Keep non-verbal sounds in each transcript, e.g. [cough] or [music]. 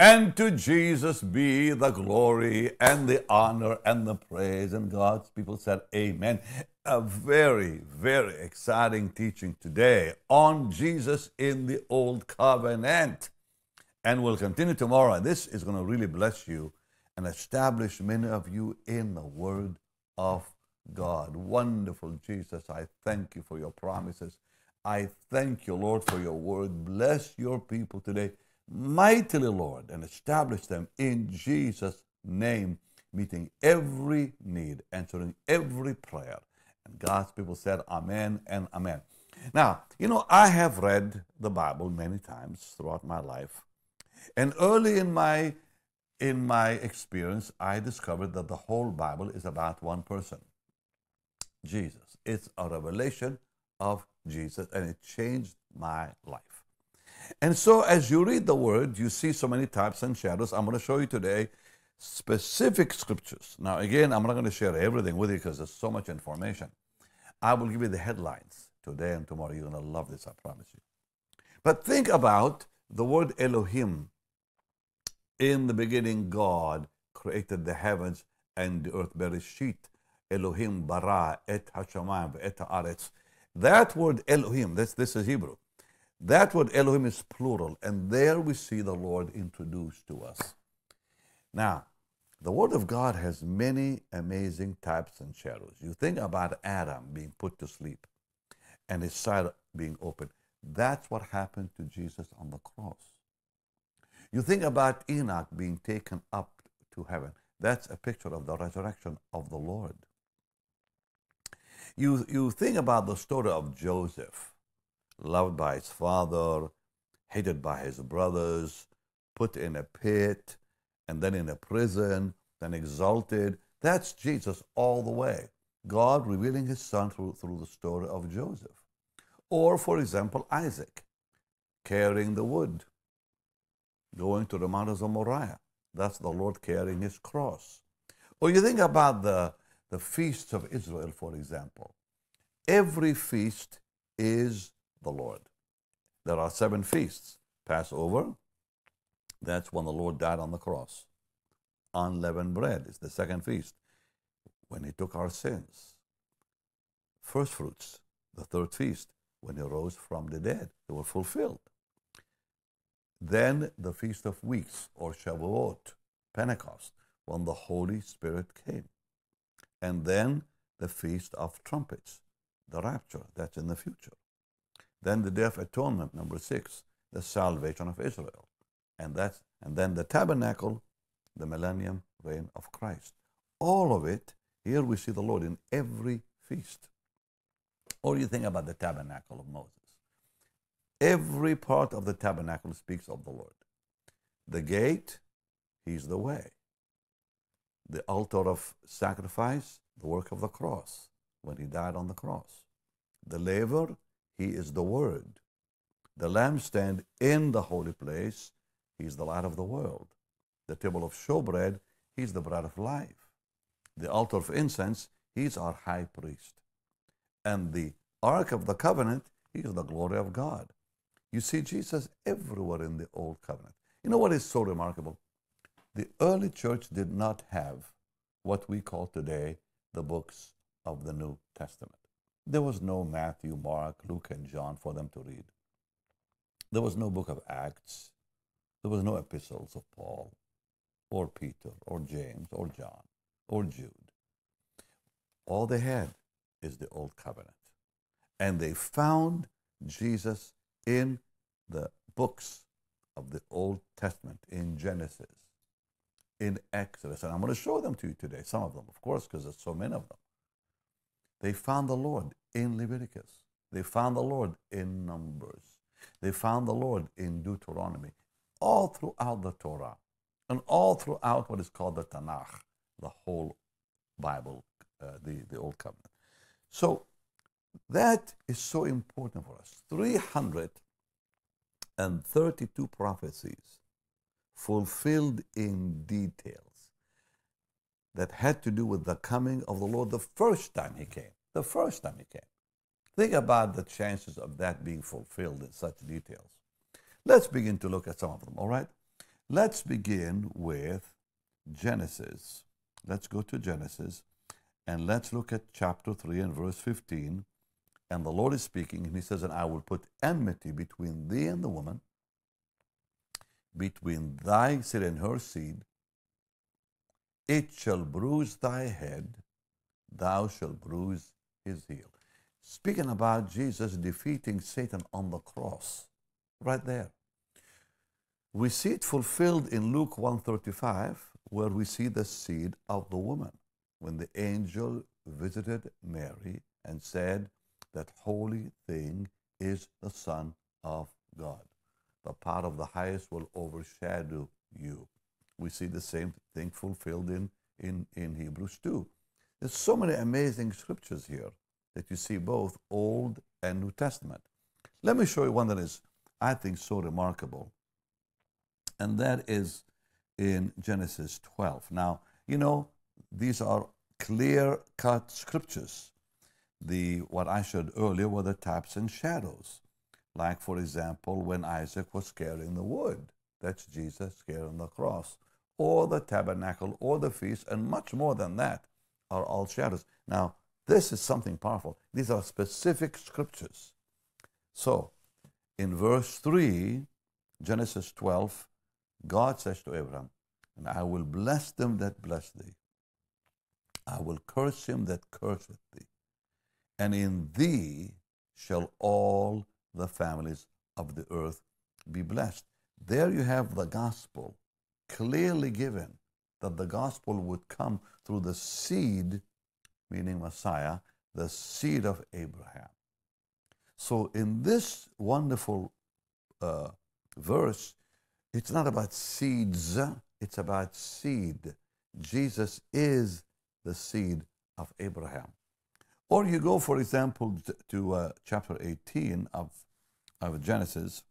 And to Jesus be the glory and the honor and the praise. And God's people said, Amen. A very, very exciting teaching today on Jesus in the Old Covenant. And we'll continue tomorrow. This is going to really bless you and establish many of you in the Word of God. Wonderful Jesus, I thank you for your promises. I thank you, Lord, for your word. Bless your people today mightily, Lord, and establish them in Jesus' name, meeting every need, answering every prayer. And God's people said, Amen and Amen. Now, you know, I have read the Bible many times throughout my life. And early in my in my experience, I discovered that the whole Bible is about one person, Jesus. It's a revelation of Jesus, and it changed my life. And so, as you read the word, you see so many types and shadows. I'm going to show you today specific scriptures. Now, again, I'm not going to share everything with you because there's so much information. I will give you the headlines today and tomorrow. You're going to love this, I promise you. But think about the word Elohim. In the beginning, God created the heavens and the earth. Bereshit, Elohim bara et hashamayim et haaretz. That word Elohim, this, this is Hebrew. That word Elohim is plural, and there we see the Lord introduced to us. Now, the Word of God has many amazing types and shadows. You think about Adam being put to sleep and his side being open. That's what happened to Jesus on the cross. You think about Enoch being taken up to heaven. That's a picture of the resurrection of the Lord. You, you think about the story of Joseph loved by his father, hated by his brothers, put in a pit, and then in a prison, then exalted. That's Jesus all the way. God revealing his son through, through the story of Joseph. Or, for example, Isaac carrying the wood, going to the mountains of Moriah. That's the Lord carrying his cross. Or you think about the, the feasts of Israel, for example. Every feast is the Lord. There are seven feasts. Passover, that's when the Lord died on the cross. Unleavened bread is the second feast, when he took our sins. First fruits, the third feast, when he rose from the dead. They were fulfilled. Then the Feast of Weeks, or Shavuot, Pentecost, when the Holy Spirit came. And then the Feast of Trumpets, the rapture, that's in the future. Then the Day of Atonement, number six, the salvation of Israel. And, that's, and then the tabernacle, the millennium reign of Christ. All of it, here we see the Lord in every feast. Or you think about the tabernacle of Moses. Every part of the tabernacle speaks of the Lord. The gate, He's the way. The altar of sacrifice, the work of the cross, when He died on the cross. The laver, he is the Word. The lampstand in the holy place, He's the light of the world. The table of showbread, He's the bread of life. The altar of incense, He's our high priest. And the Ark of the Covenant, He's the glory of God. You see Jesus everywhere in the Old Covenant. You know what is so remarkable? The early church did not have what we call today the books of the New Testament. There was no Matthew, Mark, Luke, and John for them to read. There was no book of Acts. There was no epistles of Paul, or Peter, or James, or John, or Jude. All they had is the Old Covenant. And they found Jesus in the books of the Old Testament, in Genesis, in Exodus. And I'm going to show them to you today, some of them, of course, because there's so many of them. They found the Lord in Leviticus. They found the Lord in Numbers. They found the Lord in Deuteronomy, all throughout the Torah, and all throughout what is called the Tanakh, the whole Bible, uh, the, the Old Covenant. So that is so important for us. 332 prophecies fulfilled in details that had to do with the coming of the Lord the first time he came. The first time he came. Think about the chances of that being fulfilled in such details. Let's begin to look at some of them, all right? Let's begin with Genesis. Let's go to Genesis and let's look at chapter 3 and verse 15. And the Lord is speaking, and He says, And I will put enmity between thee and the woman, between thy seed and her seed. It shall bruise thy head, thou shalt bruise his heel. Speaking about Jesus defeating Satan on the cross, right there. We see it fulfilled in Luke 135, where we see the seed of the woman. When the angel visited Mary and said, That holy thing is the Son of God. The power of the highest will overshadow you. We see the same thing fulfilled in, in, in Hebrews 2. There's so many amazing scriptures here that you see both Old and New Testament. Let me show you one that is, I think, so remarkable. And that is in Genesis 12. Now, you know, these are clear cut scriptures. The what I showed earlier were the types and shadows. Like, for example, when Isaac was carrying the wood, that's Jesus carrying the cross, or the tabernacle, or the feast, and much more than that are all shadows. Now, this is something powerful. These are specific scriptures. So, in verse 3, Genesis 12, God says to Abraham, And I will bless them that bless thee. I will curse him that curseth thee. And in thee shall all the families of the earth be blessed. There you have the gospel clearly given that the gospel would come through the seed meaning Messiah, the seed of Abraham. So in this wonderful uh, verse, it's not about seeds, it's about seed. Jesus is the seed of Abraham. Or you go, for example, to uh, chapter 18 of, of Genesis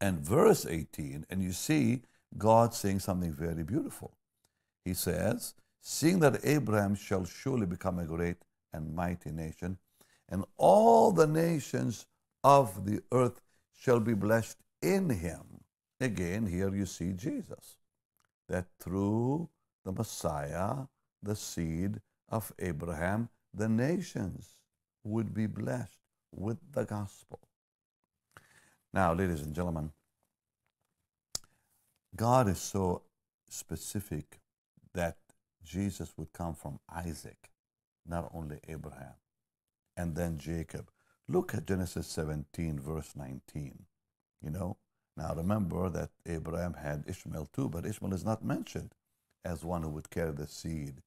and verse 18, and you see God saying something very beautiful. He says, seeing that Abraham shall surely become a great and mighty nation, and all the nations of the earth shall be blessed in him. Again, here you see Jesus, that through the Messiah, the seed of Abraham, the nations would be blessed with the gospel. Now, ladies and gentlemen, God is so specific that Jesus would come from Isaac, not only Abraham, and then Jacob. Look at Genesis 17, verse 19. You know, now remember that Abraham had Ishmael too, but Ishmael is not mentioned as one who would carry the seed.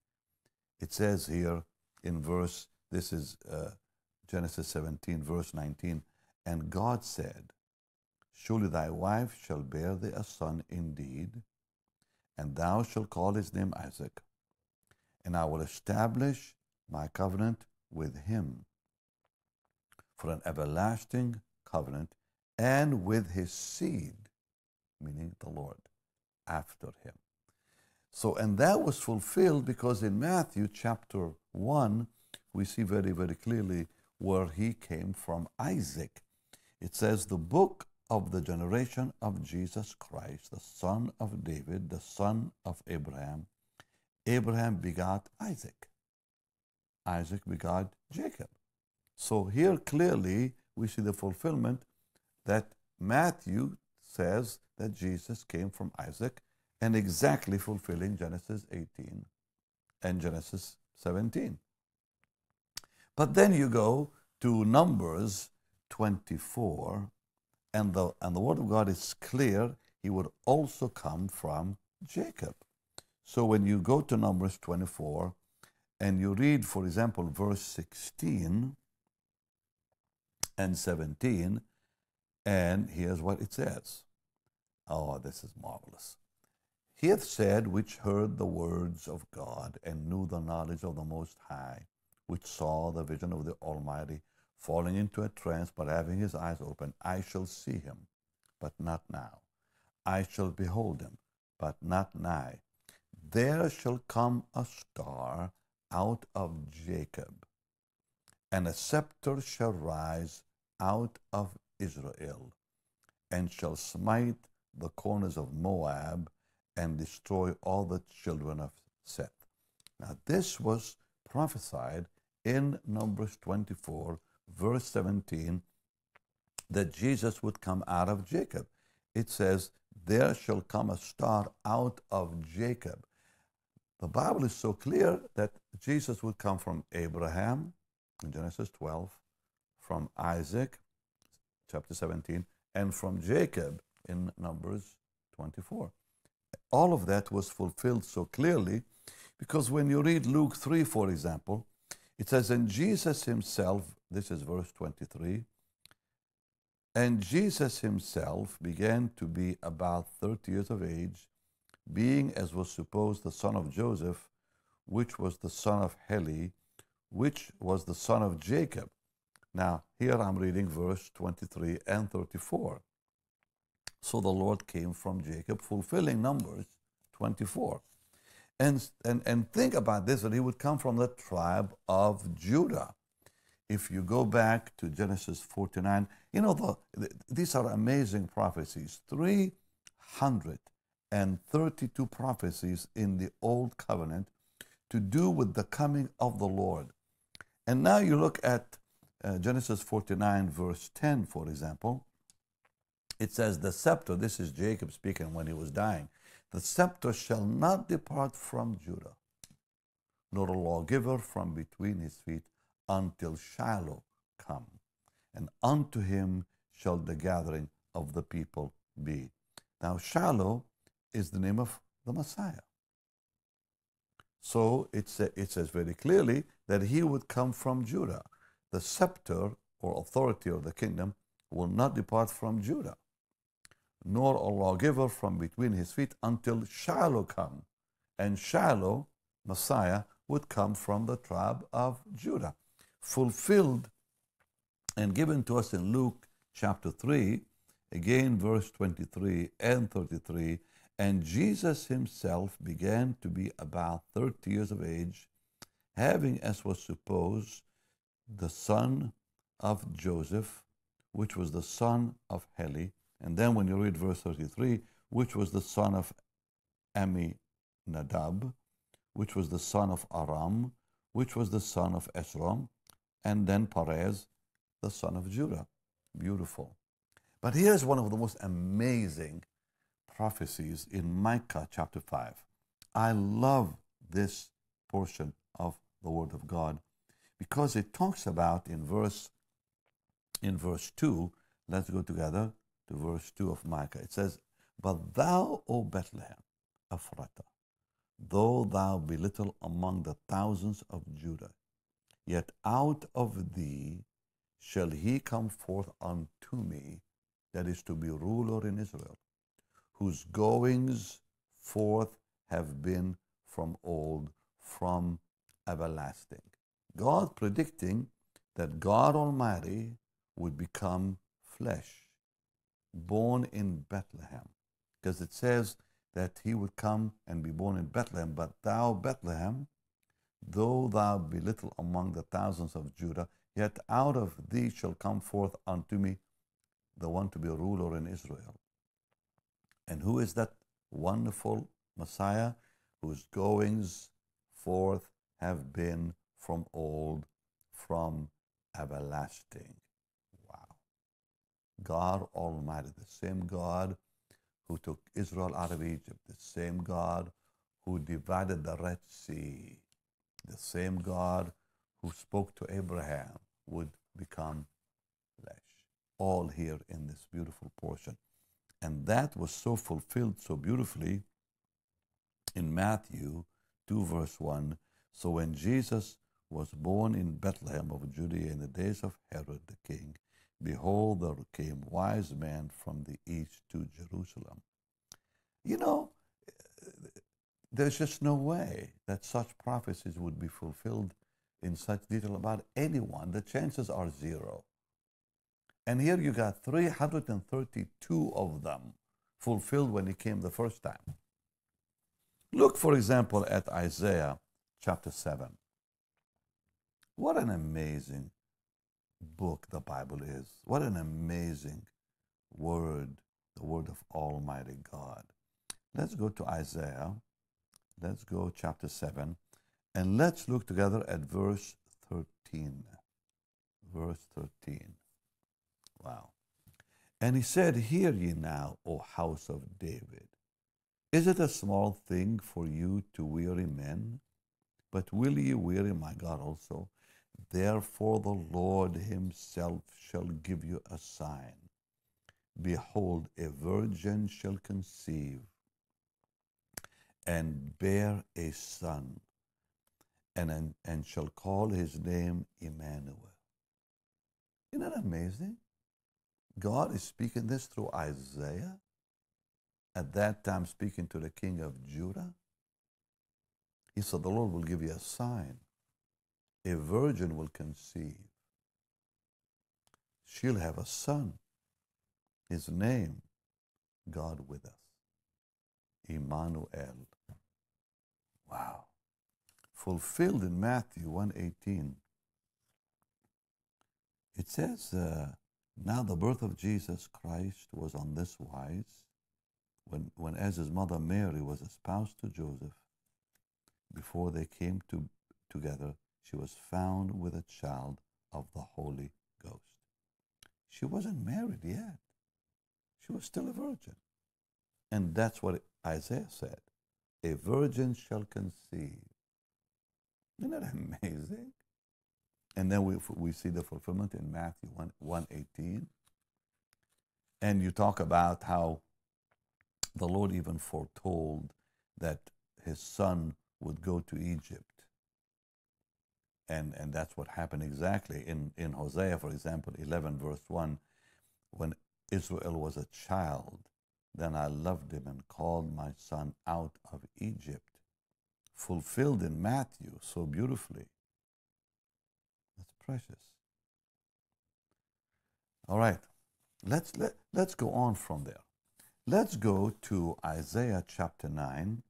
It says here in verse, this is uh, Genesis 17, verse 19, and God said, Surely thy wife shall bear thee a son indeed, and thou shalt call his name Isaac and I will establish my covenant with him for an everlasting covenant and with his seed, meaning the Lord, after him. So, and that was fulfilled because in Matthew chapter 1, we see very, very clearly where he came from Isaac. It says, the book of the generation of Jesus Christ, the son of David, the son of Abraham, Abraham begot Isaac. Isaac begot Jacob. So here clearly we see the fulfillment that Matthew says that Jesus came from Isaac and exactly fulfilling Genesis 18 and Genesis 17. But then you go to Numbers 24, and the, and the Word of God is clear. He would also come from Jacob. So when you go to Numbers 24 and you read, for example, verse 16 and 17, and here's what it says. Oh, this is marvelous. He hath said, which heard the words of God and knew the knowledge of the Most High, which saw the vision of the Almighty, falling into a trance, but having his eyes open, I shall see him, but not now. I shall behold him, but not nigh there shall come a star out of Jacob, and a scepter shall rise out of Israel, and shall smite the corners of Moab and destroy all the children of Seth. Now, this was prophesied in Numbers 24, verse 17, that Jesus would come out of Jacob. It says, There shall come a star out of Jacob. The Bible is so clear that Jesus would come from Abraham in Genesis 12, from Isaac, chapter 17, and from Jacob in Numbers 24. All of that was fulfilled so clearly because when you read Luke 3, for example, it says, And Jesus himself, this is verse 23, and Jesus himself began to be about 30 years of age, being, as was supposed, the son of Joseph, which was the son of Heli, which was the son of Jacob. Now, here I'm reading verse 23 and 34. So the Lord came from Jacob, fulfilling Numbers 24. And, and, and think about this that he would come from the tribe of Judah. If you go back to Genesis 49, you know, the, the, these are amazing prophecies 332 prophecies in the Old Covenant to do with the coming of the Lord. And now you look at uh, Genesis 49, verse 10, for example. It says, The scepter, this is Jacob speaking when he was dying, the scepter shall not depart from Judah, nor a lawgiver from between his feet until Shiloh come, and unto him shall the gathering of the people be. Now, Shiloh is the name of the Messiah. So it, it says very clearly that he would come from Judah. The scepter or authority of the kingdom will not depart from Judah nor a lawgiver from between his feet until Shiloh come. And Shiloh, Messiah, would come from the tribe of Judah. Fulfilled and given to us in Luke chapter 3, again, verse 23 and 33. And Jesus himself began to be about 30 years of age, having, as was supposed, the son of Joseph, which was the son of Heli, and then when you read verse 33, which was the son of Amminadab, which was the son of Aram, which was the son of Esrom, and then Perez, the son of Judah. Beautiful. But here's one of the most amazing prophecies in Micah chapter 5. I love this portion of the Word of God because it talks about in verse in verse 2, let's go together to verse 2 of Micah. It says, But thou, O Bethlehem, Ephratah, though thou be little among the thousands of Judah, yet out of thee shall he come forth unto me, that is to be ruler in Israel, whose goings forth have been from old, from everlasting. God predicting that God Almighty would become flesh born in Bethlehem. Because it says that he would come and be born in Bethlehem. But thou, Bethlehem, though thou be little among the thousands of Judah, yet out of thee shall come forth unto me the one to be a ruler in Israel. And who is that wonderful Messiah whose goings forth have been from old, from everlasting? Wow. God Almighty, the same God who took Israel out of Egypt, the same God who divided the Red Sea, the same God who spoke to Abraham would become flesh. All here in this beautiful portion. And that was so fulfilled so beautifully in Matthew 2, verse 1. So when Jesus was born in Bethlehem of Judea in the days of Herod the king, Behold, there came wise men from the east to Jerusalem. You know, there's just no way that such prophecies would be fulfilled in such detail about anyone. The chances are zero. And here you got 332 of them fulfilled when he came the first time. Look, for example, at Isaiah chapter 7. What an amazing book the Bible is. What an amazing word the word of Almighty God. Let's go to Isaiah. Let's go chapter 7. And let's look together at verse 13. Verse 13. Wow. And he said, Hear ye now, O house of David. Is it a small thing for you to weary men? But will ye weary my God also? Therefore the Lord himself shall give you a sign. Behold, a virgin shall conceive and bear a son, and, and shall call his name Emmanuel. Isn't that amazing? God is speaking this through Isaiah, at that time speaking to the king of Judah. He said, The Lord will give you a sign. A virgin will conceive. She'll have a son. His name, God with us. Emmanuel. Wow. Fulfilled in Matthew 118. It says, uh, now the birth of Jesus Christ was on this wise, when, when as his mother Mary was espoused to Joseph, before they came to, together, she was found with a child of the Holy Ghost. She wasn't married yet. She was still a virgin. And that's what Isaiah said. A virgin shall conceive. Isn't that [laughs] amazing? And then we, we see the fulfillment in Matthew 1, 118. And you talk about how the Lord even foretold that his son would go to Egypt. And, and that's what happened exactly in, in Hosea, for example, 11, verse 1. When Israel was a child, then I loved him and called my son out of Egypt. Fulfilled in Matthew so beautifully. That's precious. All right, let's, let, let's go on from there. Let's go to Isaiah chapter 9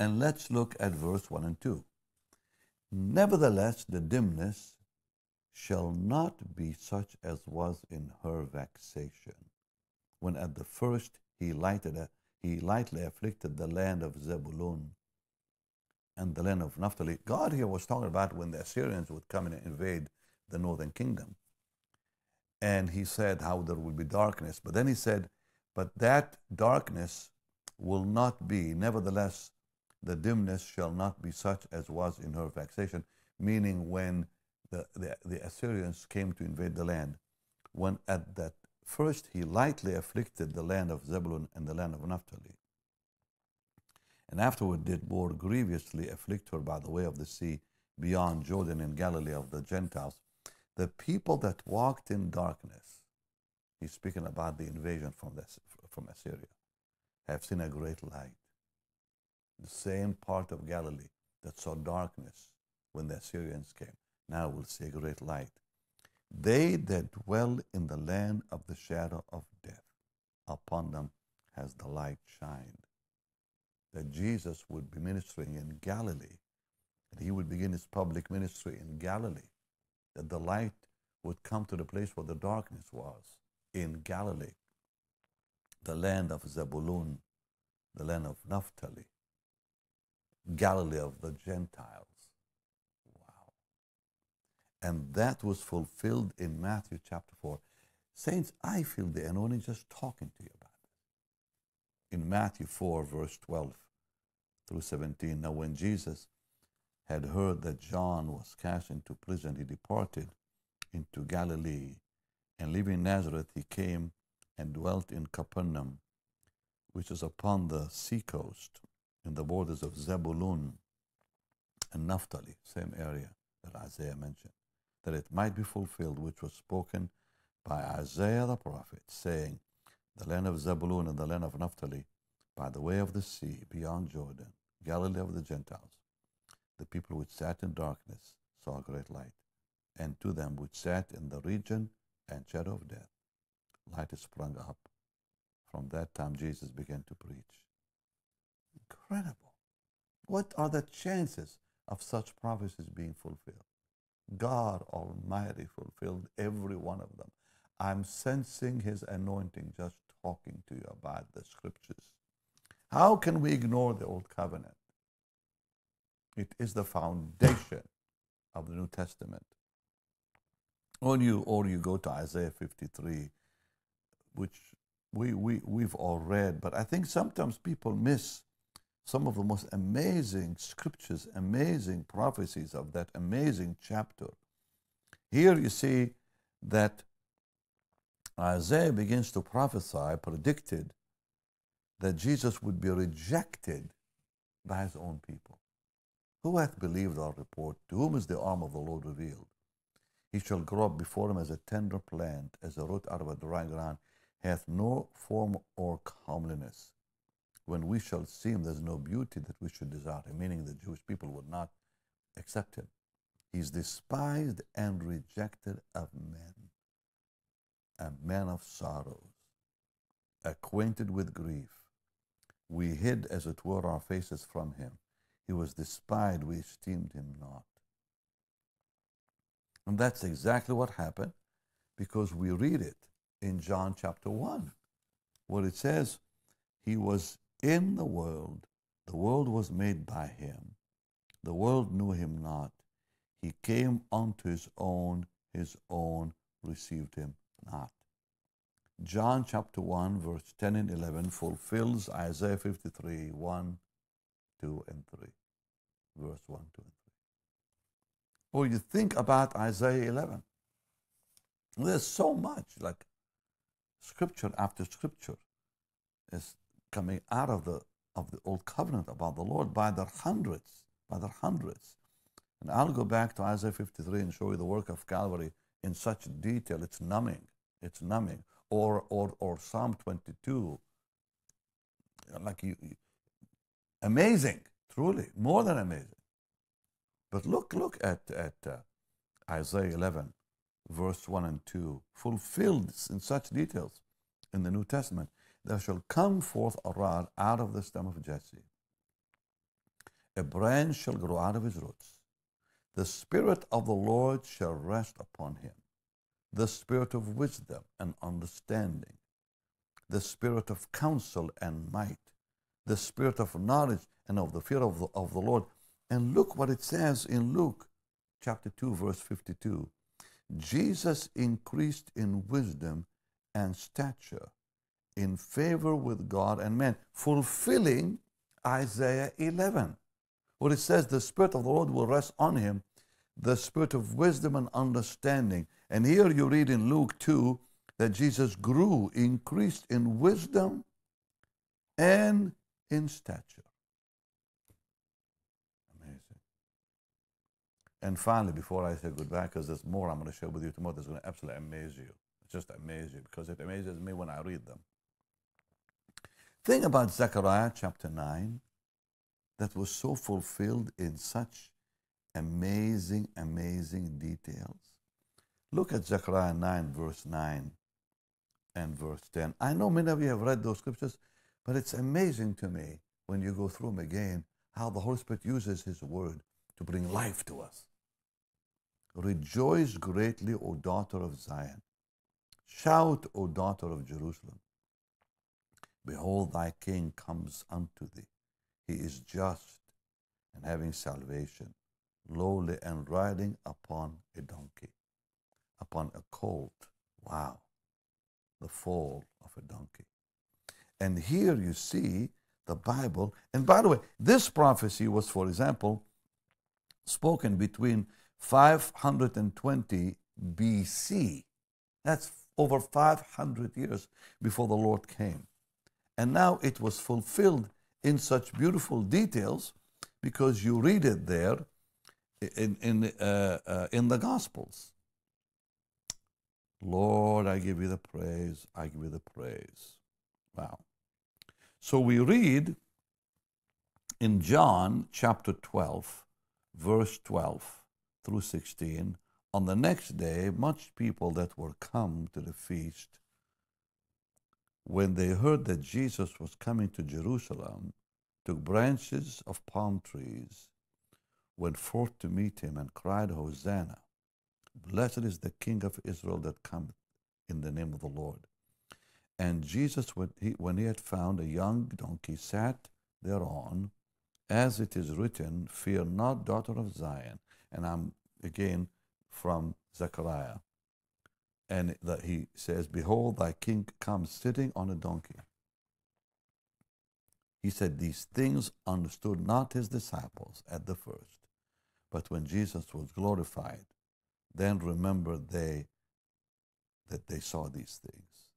and let's look at verse 1 and 2. Nevertheless, the dimness shall not be such as was in her vexation, when at the first he lighted a, he lightly afflicted the land of Zebulun and the land of Naphtali. God here was talking about when the Assyrians would come and invade the northern kingdom. And he said how there will be darkness. But then he said, but that darkness will not be, nevertheless, the dimness shall not be such as was in her vexation, meaning when the, the, the Assyrians came to invade the land, when at that first he lightly afflicted the land of Zebulun and the land of Naphtali, and afterward did more grievously afflict her by the way of the sea beyond Jordan in Galilee of the Gentiles. The people that walked in darkness, he's speaking about the invasion from, from Assyria, have seen a great light the same part of Galilee that saw darkness when the Assyrians came, now will see a great light. They that dwell in the land of the shadow of death, upon them has the light shined. That Jesus would be ministering in Galilee, that he would begin his public ministry in Galilee, that the light would come to the place where the darkness was, in Galilee, the land of Zebulun, the land of Naphtali, Galilee of the Gentiles. And that was fulfilled in Matthew chapter 4. Saints, I feel the anointing just talking to you about it. In Matthew 4, verse 12 through 17. Now, when Jesus had heard that John was cast into prison, he departed into Galilee. And leaving Nazareth, he came and dwelt in Capernaum, which is upon the seacoast in the borders of Zebulun and Naphtali, same area that Isaiah mentioned, that it might be fulfilled which was spoken by Isaiah the prophet, saying, The land of Zebulun and the land of Naphtali, by the way of the sea, beyond Jordan, Galilee of the Gentiles, the people which sat in darkness saw a great light, and to them which sat in the region and shadow of death, light sprung up. From that time Jesus began to preach incredible. What are the chances of such prophecies being fulfilled? God Almighty fulfilled every one of them. I'm sensing his anointing just talking to you about the scriptures. How can we ignore the old covenant? It is the foundation of the New Testament. Or you, or you go to Isaiah 53, which we, we, we've all read, but I think sometimes people miss some of the most amazing scriptures, amazing prophecies of that amazing chapter. Here you see that Isaiah begins to prophesy, predicted that Jesus would be rejected by his own people. Who hath believed our report? To whom is the arm of the Lord revealed? He shall grow up before him as a tender plant, as a root out of a dry ground, hath no form or comeliness. When we shall see him, there's no beauty that we should desire him, meaning the Jewish people would not accept him. He's despised and rejected of men, a man of sorrows, acquainted with grief. We hid, as it were, our faces from him. He was despised, we esteemed him not. And that's exactly what happened because we read it in John chapter 1, where it says, He was in the world, the world was made by him, the world knew him not. He came unto his own, his own received him not. John chapter 1, verse 10 and 11 fulfills Isaiah 53, 1, 2, and 3. Verse 1, 2, and 3. Or you think about Isaiah 11. There's so much, like scripture after scripture is coming out of the of the old covenant about the Lord by the hundreds, by the hundreds. And I'll go back to Isaiah 53 and show you the work of Calvary in such detail. It's numbing. It's numbing. Or or or Psalm 22. Like you, you amazing, truly, more than amazing. But look, look at at uh, Isaiah 11, verse 1 and 2, fulfilled in such details in the New Testament. There shall come forth a rod out of the stem of Jesse. A branch shall grow out of his roots. The Spirit of the Lord shall rest upon him. The Spirit of wisdom and understanding. The Spirit of counsel and might. The Spirit of knowledge and of the fear of the, of the Lord. And look what it says in Luke chapter 2, verse 52. Jesus increased in wisdom and stature in favor with God and men, fulfilling Isaiah 11, where it says, The Spirit of the Lord will rest on him, the Spirit of wisdom and understanding. And here you read in Luke 2 that Jesus grew, increased in wisdom and in stature. Amazing. And finally, before I say goodbye, because there's more I'm going to share with you tomorrow that's going to absolutely amaze you. Just amaze you because it amazes me when I read them. Think about Zechariah chapter 9 that was so fulfilled in such amazing, amazing details. Look at Zechariah 9, verse 9 and verse 10. I know many of you have read those scriptures, but it's amazing to me when you go through them again how the Holy Spirit uses His word to bring life to us. Rejoice greatly, O daughter of Zion. Shout, O daughter of Jerusalem. Behold, thy king comes unto thee. He is just and having salvation, lowly and riding upon a donkey, upon a colt. Wow, the fall of a donkey. And here you see the Bible. And by the way, this prophecy was, for example, spoken between 520 BC. That's over 500 years before the Lord came. And now it was fulfilled in such beautiful details because you read it there in, in, uh, uh, in the Gospels. Lord, I give you the praise, I give you the praise. Wow. So we read in John chapter 12, verse 12 through 16, on the next day, much people that were come to the feast when they heard that Jesus was coming to Jerusalem, took branches of palm trees, went forth to meet him, and cried, Hosanna! Blessed is the King of Israel that cometh in the name of the Lord. And Jesus, when he, when he had found a young donkey, sat thereon, as it is written, Fear not, daughter of Zion. And I'm again from Zechariah. And that he says, Behold, thy king comes sitting on a donkey. He said, These things understood not his disciples at the first. But when Jesus was glorified, then remembered they that they saw these things,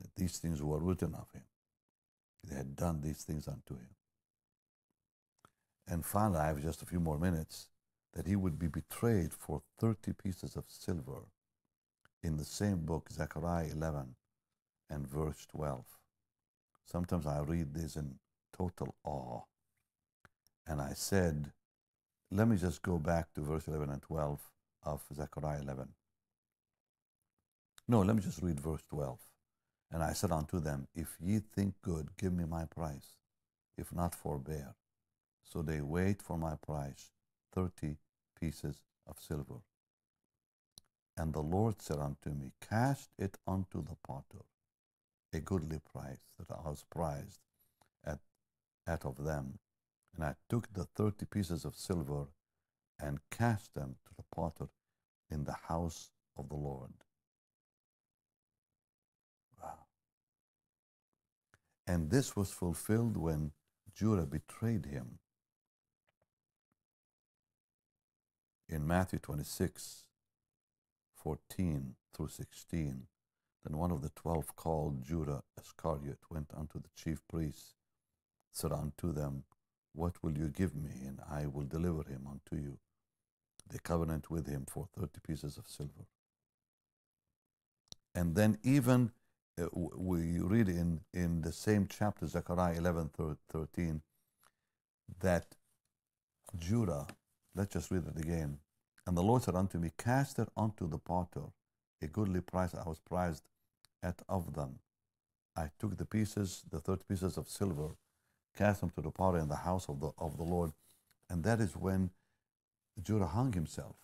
that these things were written of him. They had done these things unto him. And finally, I have just a few more minutes, that he would be betrayed for 30 pieces of silver in the same book, Zechariah 11 and verse 12. Sometimes I read this in total awe. And I said, let me just go back to verse 11 and 12 of Zechariah 11. No, let me just read verse 12. And I said unto them, If ye think good, give me my price. If not, forbear. So they wait for my price, thirty pieces of silver. And the Lord said unto me, Cast it unto the potter, a goodly price that I was prized at, at of them. And I took the thirty pieces of silver and cast them to the potter in the house of the Lord. Wow. And this was fulfilled when Judas betrayed him. In Matthew 26, 14 through 16, then one of the twelve called Judas Iscariot went unto the chief priests, said unto them, What will you give me, and I will deliver him unto you? They covenant with him for 30 pieces of silver. And then even uh, we read in, in the same chapter, Zechariah 11, 13, that Judas, let's just read it again. And the Lord said unto me, Cast it unto the potter, a goodly price I was prized at of them. I took the pieces, the 30 pieces of silver, cast them to the potter in the house of the, of the Lord. And that is when Judas hung himself.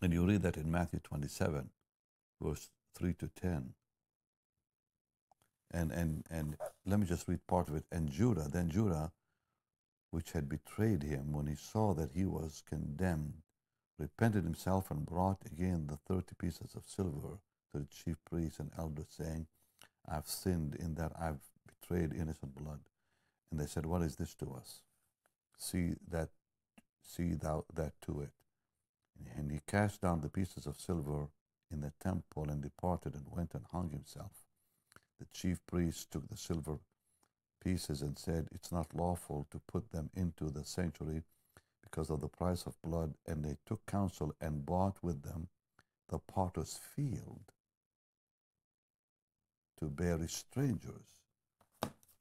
And you read that in Matthew 27, verse 3 to 10. And, and, and let me just read part of it. And Judas, then Judas, which had betrayed him, when he saw that he was condemned, repented himself and brought again the thirty pieces of silver to the chief priests and elders, saying, I've sinned in that I've betrayed innocent blood. And they said, What is this to us? See that see thou that to it. And he cast down the pieces of silver in the temple and departed and went and hung himself. The chief priests took the silver pieces and said, It's not lawful to put them into the sanctuary because of the price of blood. And they took counsel and bought with them the potter's field to bury strangers.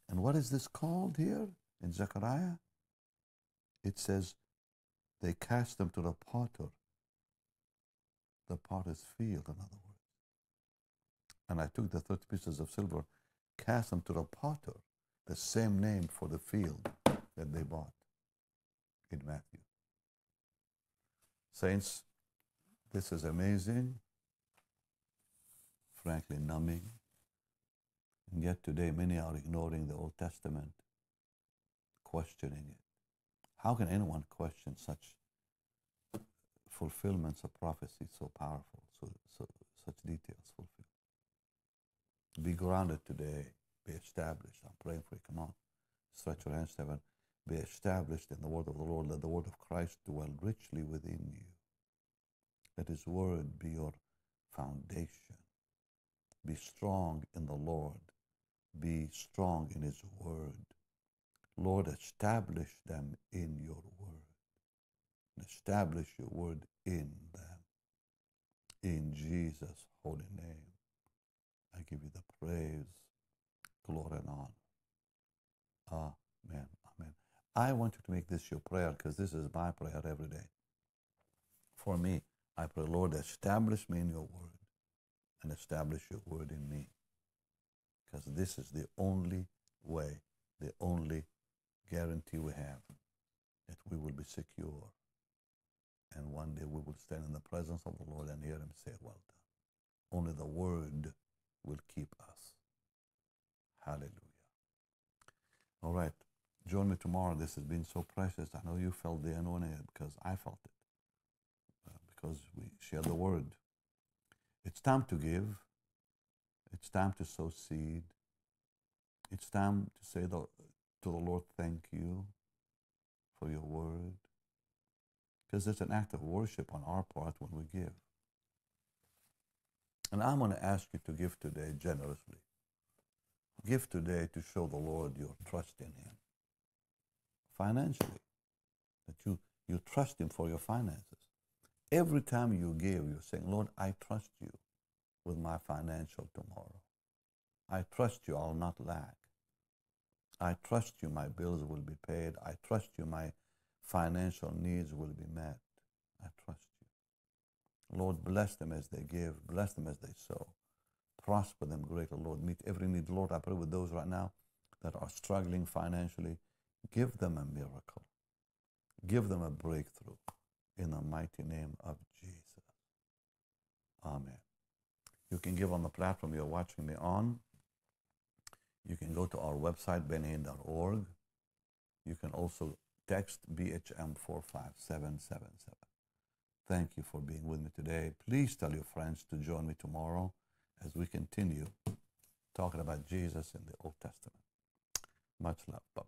And what is this called here in Zechariah? It says they cast them to the potter, the potter's field, in other words. And I took the 30 pieces of silver, cast them to the potter, the same name for the field that they bought in Matthew. Saints, this is amazing, frankly numbing. And yet today many are ignoring the Old Testament, questioning it. How can anyone question such fulfillments of prophecy so powerful, so, so such details fulfilled? Be grounded today, be established. I'm praying for you. Come on. Stretch your hands heaven. Be established in the word of the Lord. Let the word of Christ dwell richly within you. Let his word be your foundation. Be strong in the Lord. Be strong in his word. Lord, establish them in your word. Establish your word in them. In Jesus' holy name, I give you the praise, glory, and honor. Amen. Amen. I want you to make this your prayer because this is my prayer every day. For me, I pray, Lord, establish me in your word and establish your word in me. Because this is the only way, the only guarantee we have that we will be secure. And one day we will stand in the presence of the Lord and hear him say, Well done. Only the word will keep us. Hallelujah. All right. Join me tomorrow. This has been so precious. I know you felt the anointing because I felt it. Uh, because we share the word. It's time to give. It's time to sow seed. It's time to say the, to the Lord, thank you for your word. Because it's an act of worship on our part when we give. And I'm going to ask you to give today generously. Give today to show the Lord your trust in Him financially, that you, you trust Him for your finances. Every time you give, you're saying, Lord, I trust you with my financial tomorrow. I trust you, I'll not lack. I trust you, my bills will be paid. I trust you, my financial needs will be met. I trust you. Lord, bless them as they give, bless them as they sow. Prosper them greater, Lord. Meet every need. Lord, I pray with those right now that are struggling financially. Give them a miracle. Give them a breakthrough in the mighty name of Jesus. Amen. You can give on the platform you're watching me on. You can go to our website, bennyhinn.org. You can also text BHM 45777. Thank you for being with me today. Please tell your friends to join me tomorrow as we continue talking about Jesus in the Old Testament. Much love. Bye